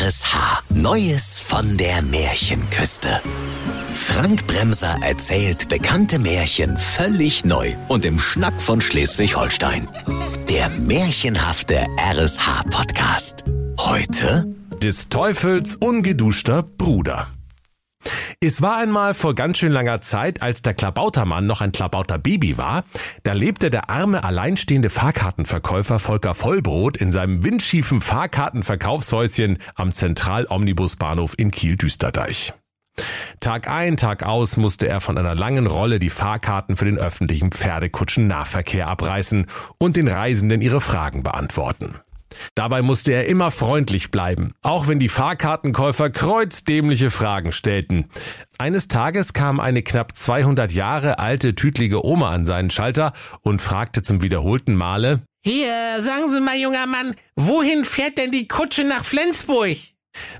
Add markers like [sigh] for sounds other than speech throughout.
RSH. Neues von der Märchenküste. Frank Bremser erzählt bekannte Märchen völlig neu und im Schnack von Schleswig-Holstein. Der märchenhafte RSH-Podcast. Heute Des Teufels ungeduschter Bruder. Es war einmal vor ganz schön langer Zeit, als der Klabautermann noch ein Klabauterbaby war, da lebte der arme, alleinstehende Fahrkartenverkäufer Volker Vollbrot in seinem windschiefen Fahrkartenverkaufshäuschen am Zentralomnibusbahnhof in Kiel-Düsterdeich. Tag ein, Tag aus musste er von einer langen Rolle die Fahrkarten für den öffentlichen Pferdekutschen-Nahverkehr abreißen und den Reisenden ihre Fragen beantworten. Dabei musste er immer freundlich bleiben, auch wenn die Fahrkartenkäufer kreuzdämliche Fragen stellten. Eines Tages kam eine knapp 200 Jahre alte, tütlige Oma an seinen Schalter und fragte zum wiederholten Male, Hier, sagen Sie mal, junger Mann, wohin fährt denn die Kutsche nach Flensburg?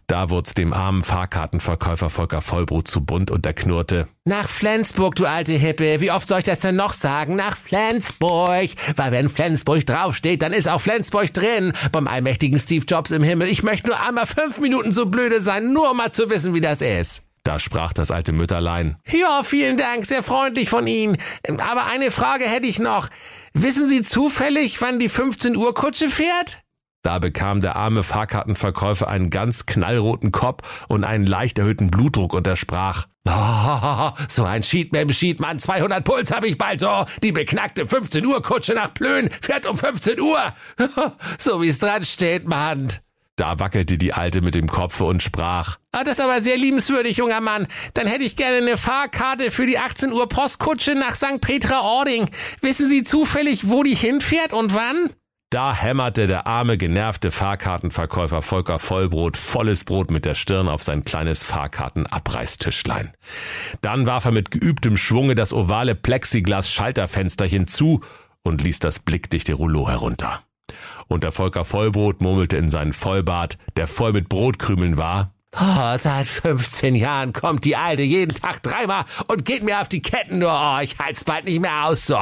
Da wurd's dem armen Fahrkartenverkäufer Volker Vollbrot zu bunt und er knurrte, Nach Flensburg, du alte Hippe. Wie oft soll ich das denn noch sagen? Nach Flensburg. Weil wenn Flensburg draufsteht, dann ist auch Flensburg drin. Beim allmächtigen Steve Jobs im Himmel. Ich möchte nur einmal fünf Minuten so blöde sein, nur um mal zu wissen, wie das ist. da sprach das alte Mütterlein, Ja, vielen Dank, sehr freundlich von Ihnen. Aber eine Frage hätte ich noch. Wissen Sie zufällig, wann die 15 Uhr Kutsche fährt? Da bekam der arme Fahrkartenverkäufer einen ganz knallroten Kopf und einen leicht erhöhten Blutdruck und er sprach, Oh, so ein Schied mit dem Schiedmann, 200 Puls habe ich bald so. Die beknackte 15 Uhr Kutsche nach Plön fährt um 15 Uhr. [laughs] so wie es dran steht, Mann. da wackelte die Alte mit dem Kopfe und sprach, Ah, das ist aber sehr liebenswürdig, junger Mann. Dann hätte ich gerne eine Fahrkarte für die 18 Uhr Postkutsche nach St. Petra-Ording. Wissen Sie zufällig, wo die hinfährt und wann? Da hämmerte der arme, genervte Fahrkartenverkäufer Volker Vollbrot volles Brot mit der Stirn auf sein kleines Fahrkartenabreißtischlein. Dann warf er mit geübtem Schwunge das ovale Plexiglas-Schalterfensterchen zu und ließ das blickdichte Rouleau herunter. Und der Volker Vollbrot murmelte in seinen Vollbart, der voll mit Brotkrümeln war, Oh, seit 15 Jahren kommt die Alte jeden Tag dreimal und geht mir auf die Ketten nur. Oh, ich halt's bald nicht mehr aus, so.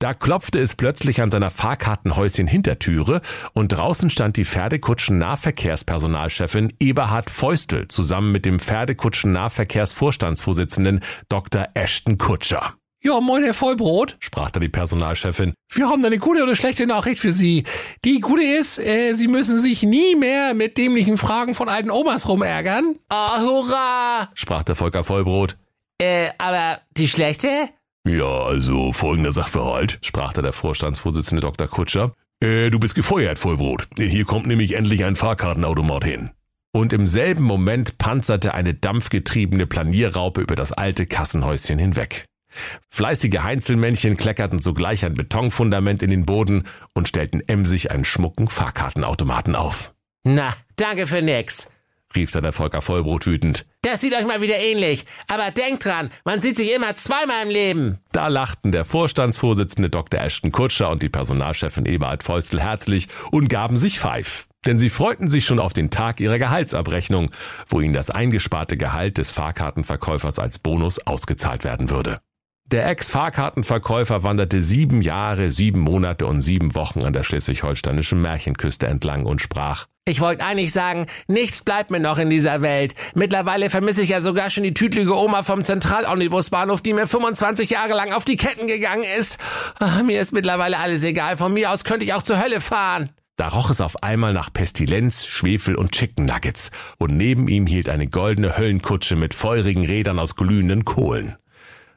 Da klopfte es plötzlich an seiner Fahrkartenhäuschen Hintertüre und draußen stand die Pferdekutschen-Nahverkehrspersonalchefin Eberhard Feustel zusammen mit dem Pferdekutschen-Nahverkehrsvorstandsvorsitzenden Dr. Ashton Kutscher. Ja, moin, Herr Vollbrot. Sprach da die Personalchefin. Wir haben eine gute und eine schlechte Nachricht für Sie. Die gute ist, äh, Sie müssen sich nie mehr mit dämlichen Fragen von alten Omas rumärgern. Oh, hurra! Sprach der Volker Vollbrot. Äh, aber die schlechte? Ja, also folgender Sachverhalt, sprach da der Vorstandsvorsitzende Dr. Kutscher. Äh, du bist gefeuert, Vollbrot. Hier kommt nämlich endlich ein Fahrkartenautomat hin. Und im selben Moment panzerte eine dampfgetriebene Planierraupe über das alte Kassenhäuschen hinweg. Fleißige Heinzelmännchen kleckerten sogleich ein Betonfundament in den Boden und stellten emsig einen schmucken Fahrkartenautomaten auf. Na, danke für nix. Rief da der Volker Vollbrot wütend. Das sieht euch mal wieder ähnlich. Aber denkt dran, man sieht sich immer zweimal im Leben. Da lachten der Vorstandsvorsitzende Dr. Ashton Kutscher und die Personalchefin Eberhard Feustel herzlich und gaben sich Pfeif. Denn sie freuten sich schon auf den Tag ihrer Gehaltsabrechnung, wo ihnen das eingesparte Gehalt des Fahrkartenverkäufers als Bonus ausgezahlt werden würde. Der Ex-Fahrkartenverkäufer wanderte sieben Jahre, sieben Monate und sieben Wochen an der schleswig-holsteinischen Märchenküste entlang und sprach, Ich wollte eigentlich sagen, nichts bleibt mir noch in dieser Welt. Mittlerweile vermisse ich ja sogar schon die tütlige Oma vom Zentralomnibusbahnhof, die mir 25 Jahre lang auf die Ketten gegangen ist. Ah, Mir ist mittlerweile alles egal. Von mir aus könnte ich auch zur Hölle fahren. Da roch es auf einmal nach Pestilenz, Schwefel und Chicken Nuggets, und neben ihm hielt eine goldene Höllenkutsche mit feurigen Rädern aus glühenden Kohlen.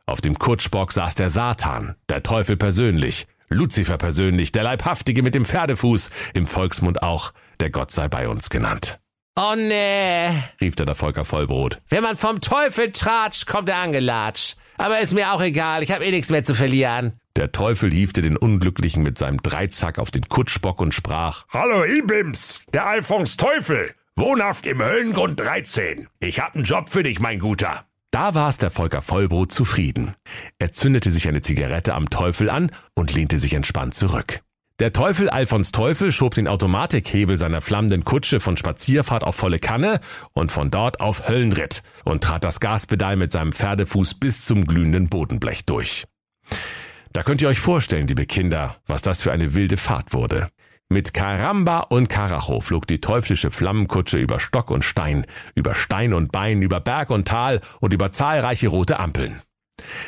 Auf dem Kutschbock saß der Satan, der Teufel persönlich, Luzifer persönlich, der Leibhaftige mit dem Pferdefuß, im Volksmund auch der Gott sei bei uns genannt. Oh nee. rief da der Volker Vollbrot. Wenn man vom Teufel tratscht, kommt er angelatscht. Aber ist mir auch egal, ich habe eh nichts mehr zu verlieren. Der Teufel hiefte den Unglücklichen mit seinem Dreizack auf den Kutschbock und sprach, Hallo Ilbims, der Alfons Teufel, wohnhaft im Höllengrund 13. Ich hab einen Job für dich, mein Guter. Da war's der Volker Vollbrot zufrieden. Er zündete sich eine Zigarette am Teufel an und lehnte sich entspannt zurück. Der Teufel Alfons Teufel schob den Automatikhebel seiner flammenden Kutsche von Spazierfahrt auf volle Kanne und von dort auf Höllenritt und trat das Gaspedal mit seinem Pferdefuß bis zum glühenden Bodenblech durch. Da könnt ihr euch vorstellen, liebe Kinder, was das für eine wilde Fahrt wurde. Mit Karamba und Karacho flog die teuflische Flammenkutsche über Stock und Stein, über Stein und Bein, über Berg und Tal und über zahlreiche rote Ampeln.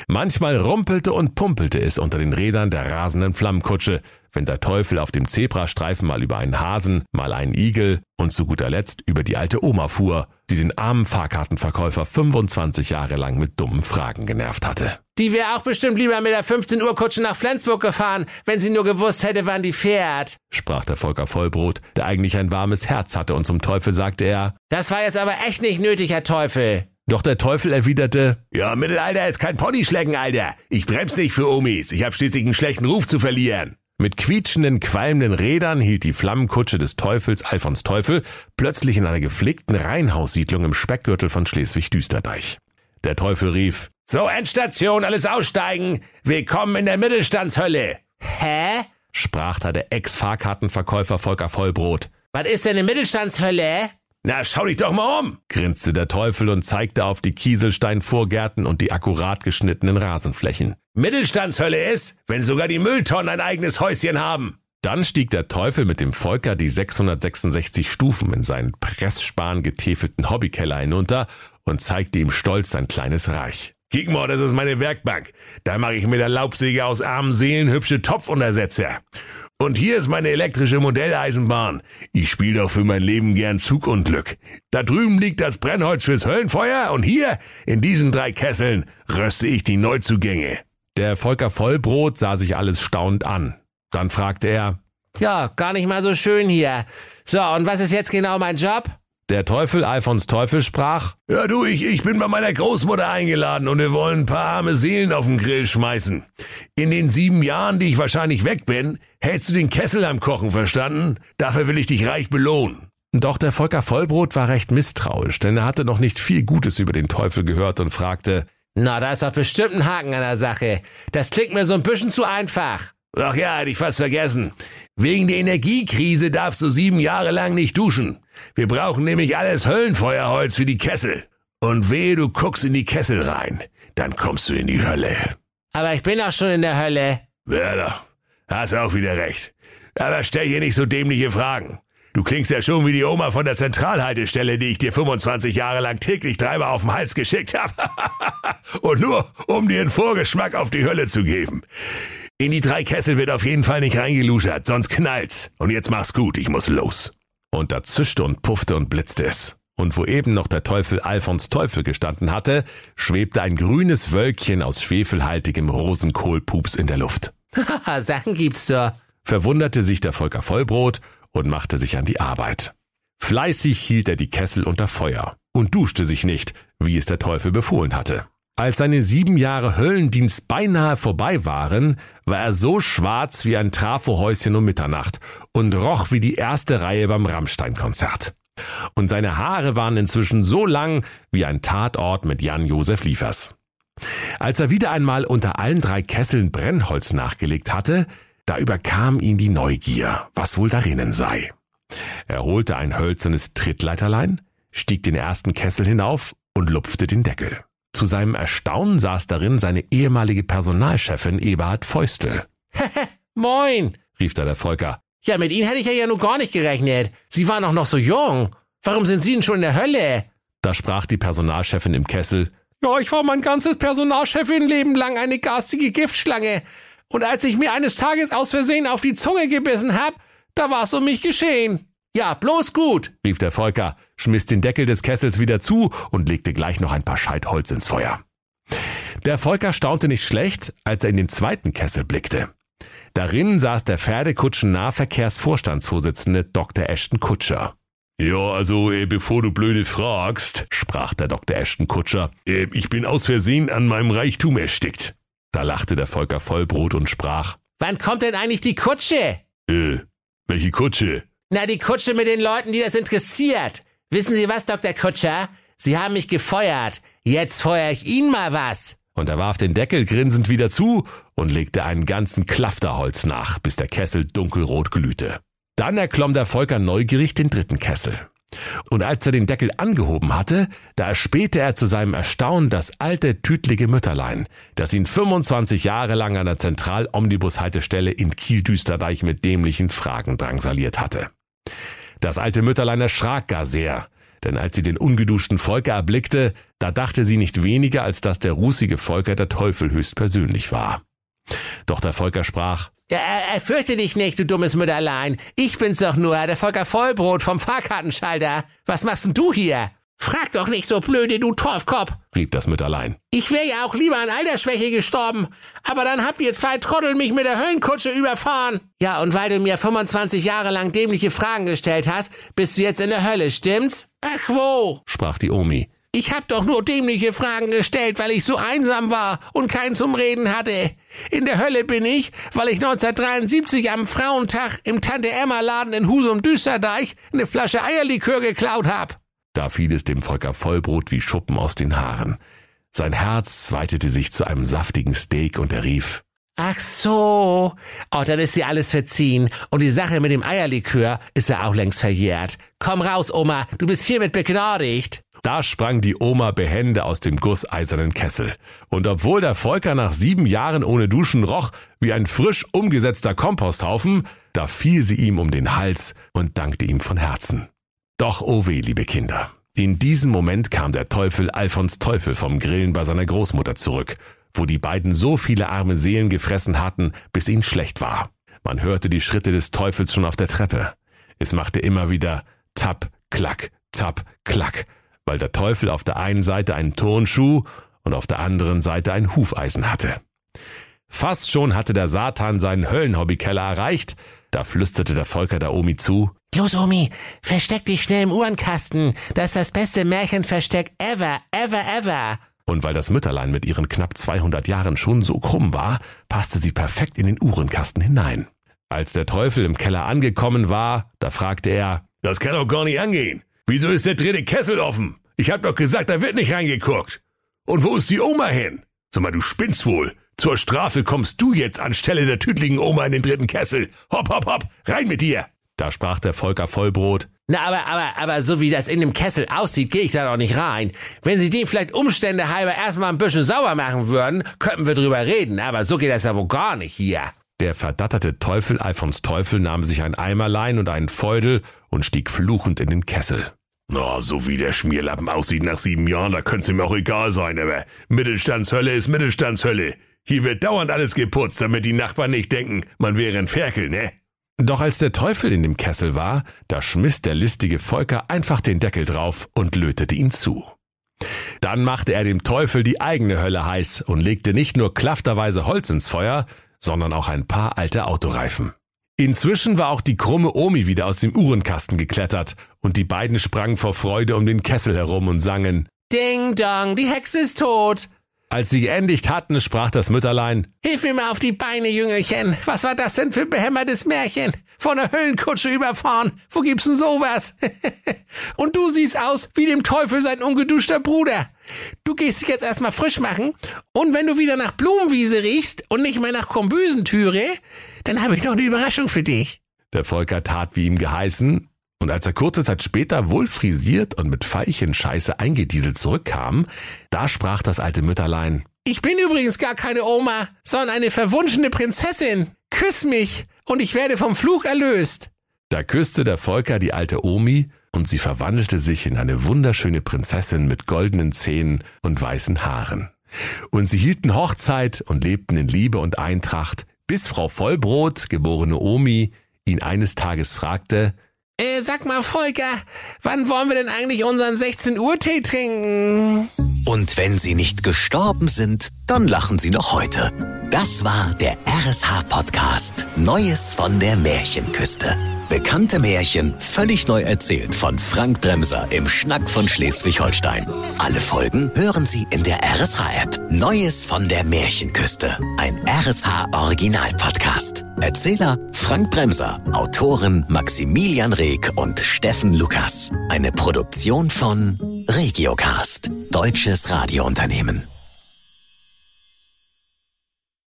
Manchmal rumpelte und pumpelte es unter den Rädern der rasenden Flammenkutsche, wenn der Teufel auf dem Zebrastreifen mal über einen Hasen, mal einen Igel und zu guter Letzt über die alte Oma fuhr, die den armen Fahrkartenverkäufer 25 Jahre lang mit dummen Fragen genervt hatte. Die wäre auch bestimmt lieber mit der 15 Uhr Kutsche nach Flensburg gefahren, wenn sie nur gewusst hätte, wann die fährt, sprach der Volker Vollbrot, der eigentlich ein warmes Herz hatte, und zum Teufel sagte er, Das war jetzt aber echt nicht nötig, Herr Teufel. Doch der Teufel erwiderte, Ja, Mittelalter ist kein Ponyschlecken, Alter. Ich bremse nicht für Omis. Ich hab schließlich einen schlechten Ruf zu verlieren. Mit quietschenden, qualmenden Rädern hielt die Flammenkutsche des Teufels Alfons Teufel plötzlich in einer gepflegten Reihenhaussiedlung im Speckgürtel von Schleswig-Düsterdeich. Der Teufel rief, So, Endstation, alles aussteigen. Willkommen in der Mittelstandshölle. Hä? sprach da der Ex-Fahrkartenverkäufer Volker Vollbrot. Was ist denn eine Mittelstandshölle? Na, schau dich doch mal um. grinste der Teufel und zeigte auf die Kieselsteinvorgärten und die akkurat geschnittenen Rasenflächen. Mittelstandshölle ist, wenn sogar die Mülltonnen ein eigenes Häuschen haben. Dann stieg der Teufel mit dem Volker die 666 Stufen in seinen Pressspan getäfelten Hobbykeller hinunter und zeigte ihm stolz sein kleines Reich. Kick mal, das ist meine Werkbank. Da mache ich mit der Laubsäge aus armen Seelen hübsche Topfuntersetzer. Und hier ist meine elektrische Modelleisenbahn. Ich spiele doch für mein Leben gern Zugunglück. Da drüben liegt das Brennholz fürs Höllenfeuer und hier, in diesen drei Kesseln, röste ich die Neuzugänge. Der Volker Vollbrot sah sich alles staunend an. Dann fragte er, Ja, gar nicht mal so schön hier. So, und was ist jetzt genau mein Job? Der Teufel Alfons Teufel sprach, Ja du, ich, ich bin bei meiner Großmutter eingeladen und wir wollen ein paar arme Seelen auf den Grill schmeißen. In den sieben Jahren, die ich wahrscheinlich weg bin, hältst du den Kessel am Kochen, verstanden? Dafür will ich dich reich belohnen. Doch der Volker Vollbrot war recht misstrauisch, denn er hatte noch nicht viel Gutes über den Teufel gehört und fragte, Na, da ist doch bestimmt ein Haken an der Sache. Das klingt mir so ein bisschen zu einfach. Ach ja, hätte ich fast vergessen. Wegen der Energiekrise darfst du sieben Jahre lang nicht duschen. Wir brauchen nämlich alles Höllenfeuerholz für die Kessel. Und wehe, du guckst in die Kessel rein. Dann kommst du in die Hölle. Aber ich bin auch schon in der Hölle. Doch, hast auch wieder recht. Aber stell hier nicht so dämliche Fragen. Du klingst ja schon wie die Oma von der Zentralhaltestelle, die ich dir 25 Jahre lang täglich dreimal auf den Hals geschickt habe. [laughs] Und nur, um dir einen Vorgeschmack auf die Hölle zu geben. In die drei Kessel wird auf jeden Fall nicht reingeluschert, sonst knallt's. Und jetzt mach's gut, ich muss los. Und da zischte und puffte und blitzte es. Und wo eben noch der Teufel Alfons Teufel gestanden hatte, schwebte ein grünes Wölkchen aus schwefelhaltigem Rosenkohlpups in der Luft. Haha, Sachen gibt's so. Verwunderte sich der Volker Vollbrot und machte sich an die Arbeit. Fleißig hielt er die Kessel unter Feuer und duschte sich nicht, wie es der Teufel befohlen hatte. Als seine sieben Jahre Höllendienst beinahe vorbei waren, war er so schwarz wie ein Trafohäuschen um Mitternacht und roch wie die erste Reihe beim Rammstein-Konzert. Und seine Haare waren inzwischen so lang wie ein Tatort mit Jan-Josef Liefers. Als er wieder einmal unter allen drei Kesseln Brennholz nachgelegt hatte, da überkam ihn die Neugier, was wohl darinnen sei. Er holte ein hölzernes Trittleiterlein, stieg den ersten Kessel hinauf und lupfte den Deckel. Zu seinem Erstaunen saß darin seine ehemalige Personalchefin Eberhard Feustel. [laughs] Moin. rief da der Volker. Ja, mit Ihnen hätte ich ja, ja nur gar nicht gerechnet. Sie waren doch noch so jung. Warum sind Sie denn schon in der Hölle? Da sprach die Personalchefin im Kessel. Ja, ich war mein ganzes Personalchefin-Leben lang eine garstige Giftschlange. Und als ich mir eines Tages aus Versehen auf die Zunge gebissen hab, da war's um mich geschehen. Ja, bloß gut. rief der Volker, schmiss den Deckel des Kessels wieder zu und legte gleich noch ein paar Scheit Holz ins Feuer. Der Volker staunte nicht schlecht, als er in den zweiten Kessel blickte. Darin saß der Pferdekutschen-Nahverkehrsvorstandsvorsitzende Dr. Ashton Kutscher. Ja, also, äh, bevor du blöde fragst, sprach der Dr. Ashton Kutscher. äh, ich bin aus Versehen an meinem Reichtum erstickt. Da lachte der Volker Vollbrot und sprach. Wann kommt denn eigentlich die Kutsche? Äh, welche Kutsche? Na, die Kutsche mit den Leuten, die das interessiert. Wissen Sie was, Dr. Kutscher? Sie haben mich gefeuert. Jetzt feuer ich Ihnen mal was. Und er warf den Deckel grinsend wieder zu und legte einen ganzen Klafter Holz nach, bis der Kessel dunkelrot glühte. Dann erklomm der Volker neugierig den dritten Kessel. Und als er den Deckel angehoben hatte, da erspähte er zu seinem Erstaunen das alte, tütlige Mütterlein, das ihn 25 Jahre lang an der Zentral-Omnibus-Haltestelle in Kiel-Düsterdeich mit dämlichen Fragen drangsaliert hatte. Das alte Mütterlein erschrak gar sehr, denn als sie den ungeduschten Volker erblickte, da dachte sie nicht weniger, als dass der rußige Volker der Teufel höchstpersönlich war. Doch der Volker sprach, ja, fürchte dich nicht, du dummes Mütterlein. Ich bin's doch nur, der Volker Vollbrot vom Fahrkartenschalter. Was machst denn du hier? Frag doch nicht so blöde, du Torfkopf, rief das Mütterlein. Ich wäre ja auch lieber an Altersschwäche gestorben. Aber dann habt ihr zwei Trottel mich mit der Höllenkutsche überfahren. Ja, und weil du mir 25 Jahre lang dämliche Fragen gestellt hast, bist du jetzt in der Hölle, stimmt's? Ach wo, sprach die Omi. Ich hab doch nur dämliche Fragen gestellt, weil ich so einsam war und keinen zum Reden hatte. In der Hölle bin ich, weil ich 1973 am Frauentag im Tante-Emma-Laden in Husum Düsterdeich eine Flasche Eierlikör geklaut hab. Da fiel es dem Volker Vollbrot wie Schuppen aus den Haaren. Sein Herz weitete sich zu einem saftigen Steak und er rief, Ach so. Oh, dann ist dir alles verziehen. Und die Sache mit dem Eierlikör ist ja auch längst verjährt. Komm raus, Oma, du bist hiermit begnadigt. Da sprang die Oma behende aus dem gusseisernen Kessel. Und obwohl der Volker nach sieben Jahren ohne Duschen roch wie ein frisch umgesetzter Komposthaufen, da fiel sie ihm um den Hals und dankte ihm von Herzen. Doch oh weh, liebe Kinder. In diesem Moment kam der Teufel Alfons Teufel vom Grillen bei seiner Großmutter zurück wo die beiden so viele arme Seelen gefressen hatten, bis ihnen schlecht war. Man hörte die Schritte des Teufels schon auf der Treppe. Es machte immer wieder Tap, Klack, Tap, Klack, weil der Teufel auf der einen Seite einen Turnschuh und auf der anderen Seite ein Hufeisen hatte. Fast schon hatte der Satan seinen Höllenhobbykeller erreicht, da flüsterte der Volker der Omi zu. Los, Omi, versteck dich schnell im Uhrenkasten. Das ist das beste Märchenversteck ever, ever, ever. Und weil das Mütterlein mit ihren knapp 200 Jahren schon so krumm war, passte sie perfekt in den Uhrenkasten hinein. Als der Teufel im Keller angekommen war, da fragte er, Das kann doch gar nicht angehen. Wieso ist der dritte Kessel offen? Ich hab doch gesagt, da wird nicht reingeguckt. Und wo ist die Oma hin? Sag mal, du spinnst wohl. Zur Strafe kommst du jetzt anstelle der tütligen Oma in den dritten Kessel. Hopp, hopp, hopp, rein mit dir. Da sprach der Volker Vollbrot. Na, aber, aber, aber so wie das in dem Kessel aussieht, gehe ich da doch nicht rein. Wenn Sie den vielleicht Umstände halber erstmal ein bisschen sauber machen würden, könnten wir drüber reden, aber so geht das ja wohl gar nicht hier. Der verdatterte Teufel Alfons Teufel nahm sich ein Eimerlein und einen Feudel und stieg fluchend in den Kessel. Na, oh, so wie der Schmierlappen aussieht nach sieben Jahren, da könnte es mir auch egal sein, aber Mittelstandshölle ist Mittelstandshölle. Hier wird dauernd alles geputzt, damit die Nachbarn nicht denken, man wäre ein Ferkel, ne? Doch als der Teufel in dem Kessel war, da schmiss der listige Volker einfach den Deckel drauf und lötete ihn zu. Dann machte er dem Teufel die eigene Hölle heiß und legte nicht nur klafterweise Holz ins Feuer, sondern auch ein paar alte Autoreifen. Inzwischen war auch die krumme Omi wieder aus dem Uhrenkasten geklettert und die beiden sprangen vor Freude um den Kessel herum und sangen Ding dong, die Hexe ist tot. Als sie geendigt hatten, sprach das Mütterlein, Hilf mir mal auf die Beine, Jüngelchen. Was war das denn für behämmertes Märchen? Von der Höllenkutsche überfahren. Wo gibt's denn sowas? [laughs] Und du siehst aus wie dem Teufel sein ungeduschter Bruder. Du gehst dich jetzt erstmal frisch machen. Und wenn du wieder nach Blumenwiese riechst und nicht mehr nach Kombüsentüre, dann habe ich noch eine Überraschung für dich. Der Volker tat, wie ihm geheißen, und als er kurze Zeit später wohl frisiert und mit Veilchenscheiße eingedieselt zurückkam, da sprach das alte Mütterlein. Ich bin übrigens gar keine Oma, sondern eine verwunschene Prinzessin. Küss mich, und ich werde vom Fluch erlöst. Da küsste der Volker die alte Omi, und sie verwandelte sich in eine wunderschöne Prinzessin mit goldenen Zähnen und weißen Haaren. Und sie hielten Hochzeit und lebten in Liebe und Eintracht, bis Frau Vollbrot, geborene Omi, ihn eines Tages fragte, äh, sag mal, Volker, wann wollen wir denn eigentlich unseren 16 Uhr Tee trinken? Und wenn sie nicht gestorben sind, dann lachen sie noch heute. Das war der RSH Podcast Neues von der Märchenküste. Bekannte Märchen völlig neu erzählt von Frank Bremser im Schnack von Schleswig-Holstein. Alle Folgen hören Sie in der RSH-App. Neues von der Märchenküste. Ein RSH-Original-Podcast. Erzähler Frank Bremser. Autoren Maximilian Reg und Steffen Lukas. Eine Produktion von Regiocast. Deutsches Radiounternehmen.